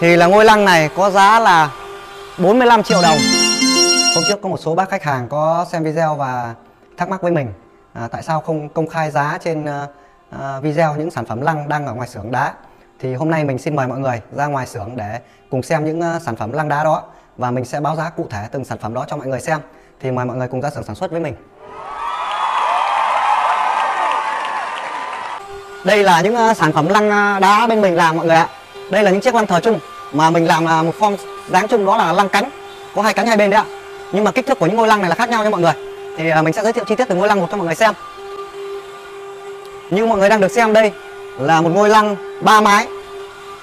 Thì là ngôi lăng này có giá là 45 triệu đồng. Hôm trước có một số bác khách hàng có xem video và thắc mắc với mình à, Tại sao không công khai giá trên uh, video những sản phẩm lăng đang ở ngoài xưởng đá. Thì hôm nay mình xin mời mọi người ra ngoài xưởng để cùng xem những uh, sản phẩm lăng đá đó Và mình sẽ báo giá cụ thể từng sản phẩm đó cho mọi người xem. Thì mời mọi người cùng ra xưởng sản xuất với mình. Đây là những uh, sản phẩm lăng đá bên mình làm mọi người ạ. Đây là những chiếc lăng thờ chung mà mình làm là một form dáng chung đó là lăng cánh. Có hai cánh hai bên đấy ạ. Nhưng mà kích thước của những ngôi lăng này là khác nhau nha mọi người. Thì à, mình sẽ giới thiệu chi tiết từng ngôi lăng một cho mọi người xem. Như mọi người đang được xem đây là một ngôi lăng ba mái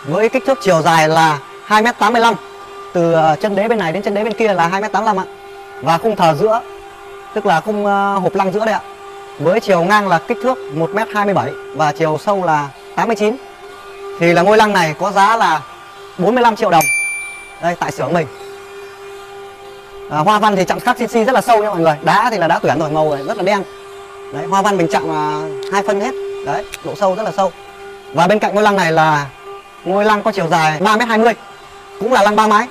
với kích thước chiều dài là 2m85 từ à, chân đế bên này đến chân đế bên kia là 2m85 ạ. Và khung thờ giữa, tức là khung à, hộp lăng giữa đây ạ. Với chiều ngang là kích thước 1m27 và chiều sâu là 89 thì là ngôi lăng này có giá là 45 triệu đồng. Đây tại xưởng mình. À, hoa văn thì chạm khắc cc rất là sâu nha mọi người. Đá thì là đá tuyển rồi màu rồi rất là đen. Đấy hoa văn mình chạm là hai phân hết. Đấy độ sâu rất là sâu. Và bên cạnh ngôi lăng này là ngôi lăng có chiều dài 3m20 cũng là lăng ba mái.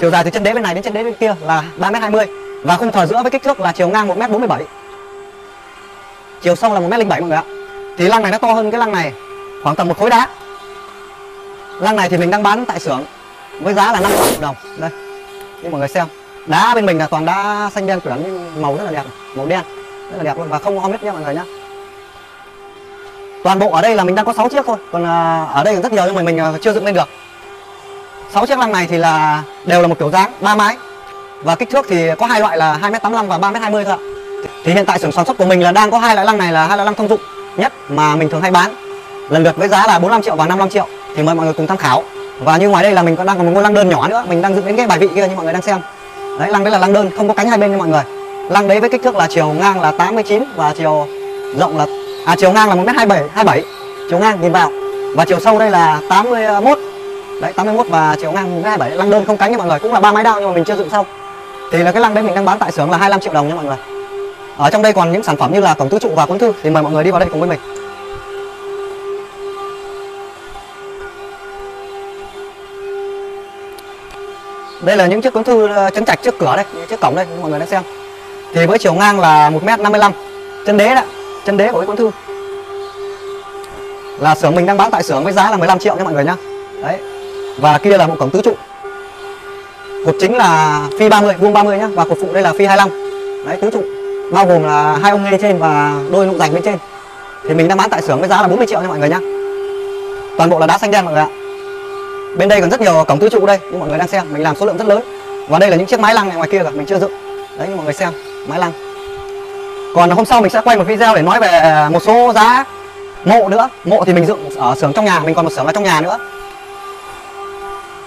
Chiều dài từ chân đế bên này đến chân đế bên kia là 3m20 và khung thờ giữa với kích thước là chiều ngang 1m47 chiều sâu là 1m07 mọi người ạ. Thì lăng này nó to hơn cái lăng này khoảng tầm một khối đá lăng này thì mình đang bán tại xưởng với giá là 500 triệu đồng. Đây, như mọi người xem, đá bên mình là toàn đá xanh đen tuyển màu rất là đẹp, màu đen, rất là đẹp luôn, và không hoa hết nha mọi người nhé toàn bộ ở đây là mình đang có 6 chiếc thôi, còn à, ở đây còn rất nhiều nhưng mà mình à, chưa dựng lên được. 6 chiếc lăng này thì là đều là một kiểu dáng ba mái, và kích thước thì có hai loại là 2m85 và 3m20 thôi ạ. Thì hiện tại xưởng sản xuất của mình là đang có hai loại lăng này là hai loại lăng thông dụng nhất mà mình thường hay bán. Lần lượt với giá là 45 triệu và 55 triệu thì mời mọi người cùng tham khảo. Và như ngoài đây là mình còn đang còn một ngôi lăng đơn nhỏ nữa. Mình đang dựng đến cái bài vị kia như mọi người đang xem. Đấy, lăng đấy là lăng đơn, không có cánh hai bên nha mọi người. Lăng đấy với kích thước là chiều ngang là 89 và chiều rộng là à chiều ngang là một mét hai bảy hai bảy. Chiều ngang, nhìn vào. Và chiều sâu đây là 81 đấy 81 và chiều ngang 1 bảy. Lăng đơn không cánh nha mọi người, cũng là ba mái đao nhưng mà mình chưa dựng xong. Thì là cái lăng đấy mình đang bán tại xưởng là 25 triệu đồng nha mọi người. Ở trong đây còn những sản phẩm như là cổng tứ trụ và cuốn thư. Thì mời mọi người đi vào đây cùng với mình. Đây là những chiếc cuốn thư ờ, chấn trạch trước cửa đây, trước cổng đây, mọi người đang xem. Thì với chiều ngang là một m 55 chân đế đó, chân đế của cái cuốn thư. Là xưởng mình đang bán tại xưởng với giá là 15 triệu nha mọi người nhá. Đấy, và kia là một cổng tứ trụ. Cột chính là phi 30 vuông 30 nhá, và cột phụ đây là phi 25 đấy, tứ trụ, bao gồm là hai ông nghe trên và đôi nụ rành bên trên. Thì mình đang bán tại xưởng với giá là 40 triệu nha mọi người nhá. Toàn bộ là đá xanh đen mọi người ạ bên đây còn rất nhiều cổng tứ trụ đây như mọi người đang xem mình làm số lượng rất lớn. Và đây là những chiếc mái lăng này ngoài kia cả mình chưa dựng. Đấy như mọi người xem mái lăng. Còn hôm sau mình sẽ quay một video để nói về à, một số giá mộ nữa. Mộ thì mình dựng ở xưởng trong nhà mình còn một xưởng ở trong nhà nữa.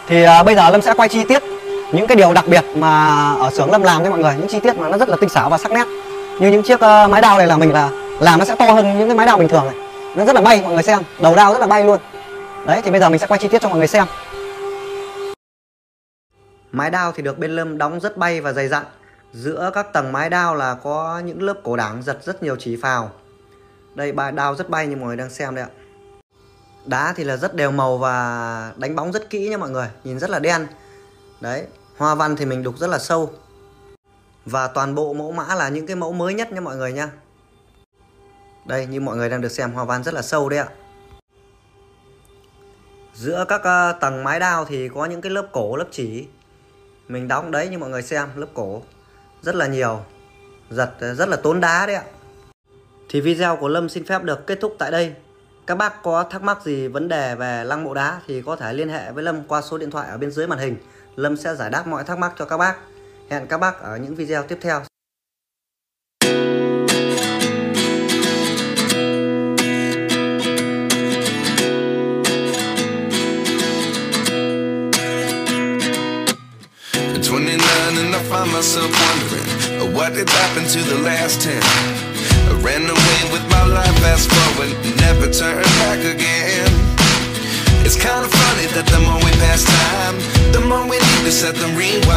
Thì à, bây giờ lâm sẽ quay chi tiết những cái điều đặc biệt mà ở xưởng lâm làm cho mọi người những chi tiết mà nó rất là tinh xảo và sắc nét. Như những chiếc uh, mái đao này là mình là làm nó sẽ to hơn những cái mái đao bình thường này. Nó rất là bay mọi người xem đầu đao rất là bay luôn. Đấy, thì bây giờ mình sẽ quay chi tiết cho mọi người xem. Mái đao thì được bên Lâm đóng rất bay và dày dặn. Giữa các tầng mái đao là có những lớp cổ đảng giật rất nhiều chỉ phào. Đây, ba đao rất bay như mọi người đang xem đây ạ. Đá thì là rất đều màu và đánh bóng rất kỹ nha mọi người. Nhìn rất là đen. Đấy, Hoa văn thì mình đục rất là sâu. Và toàn bộ mẫu mã là những cái mẫu mới nhất nha mọi người nha. Đây, như mọi người đang được xem, hoa văn rất là sâu đấy ạ giữa các uh, tầng mái đao thì có những cái lớp cổ lớp chỉ. Mình đóng đấy như mọi người xem lớp cổ. Rất là nhiều. Giật ờ, rất là tốn đá đấy ạ. Thì video của Lâm xin phép được kết thúc tại đây. Các bác có thắc mắc gì vấn đề về lăng mộ đá thì có thể liên hệ với Lâm qua số điện thoại ở bên dưới màn hình. Lâm sẽ giải đáp mọi thắc mắc cho các bác. Hẹn các bác ở những video tiếp theo. Find myself wondering uh, what did happen to the last ten. I ran away with my life, fast forward, never turn back again. It's kind of funny that the more we pass time, the more we need to set them rewind.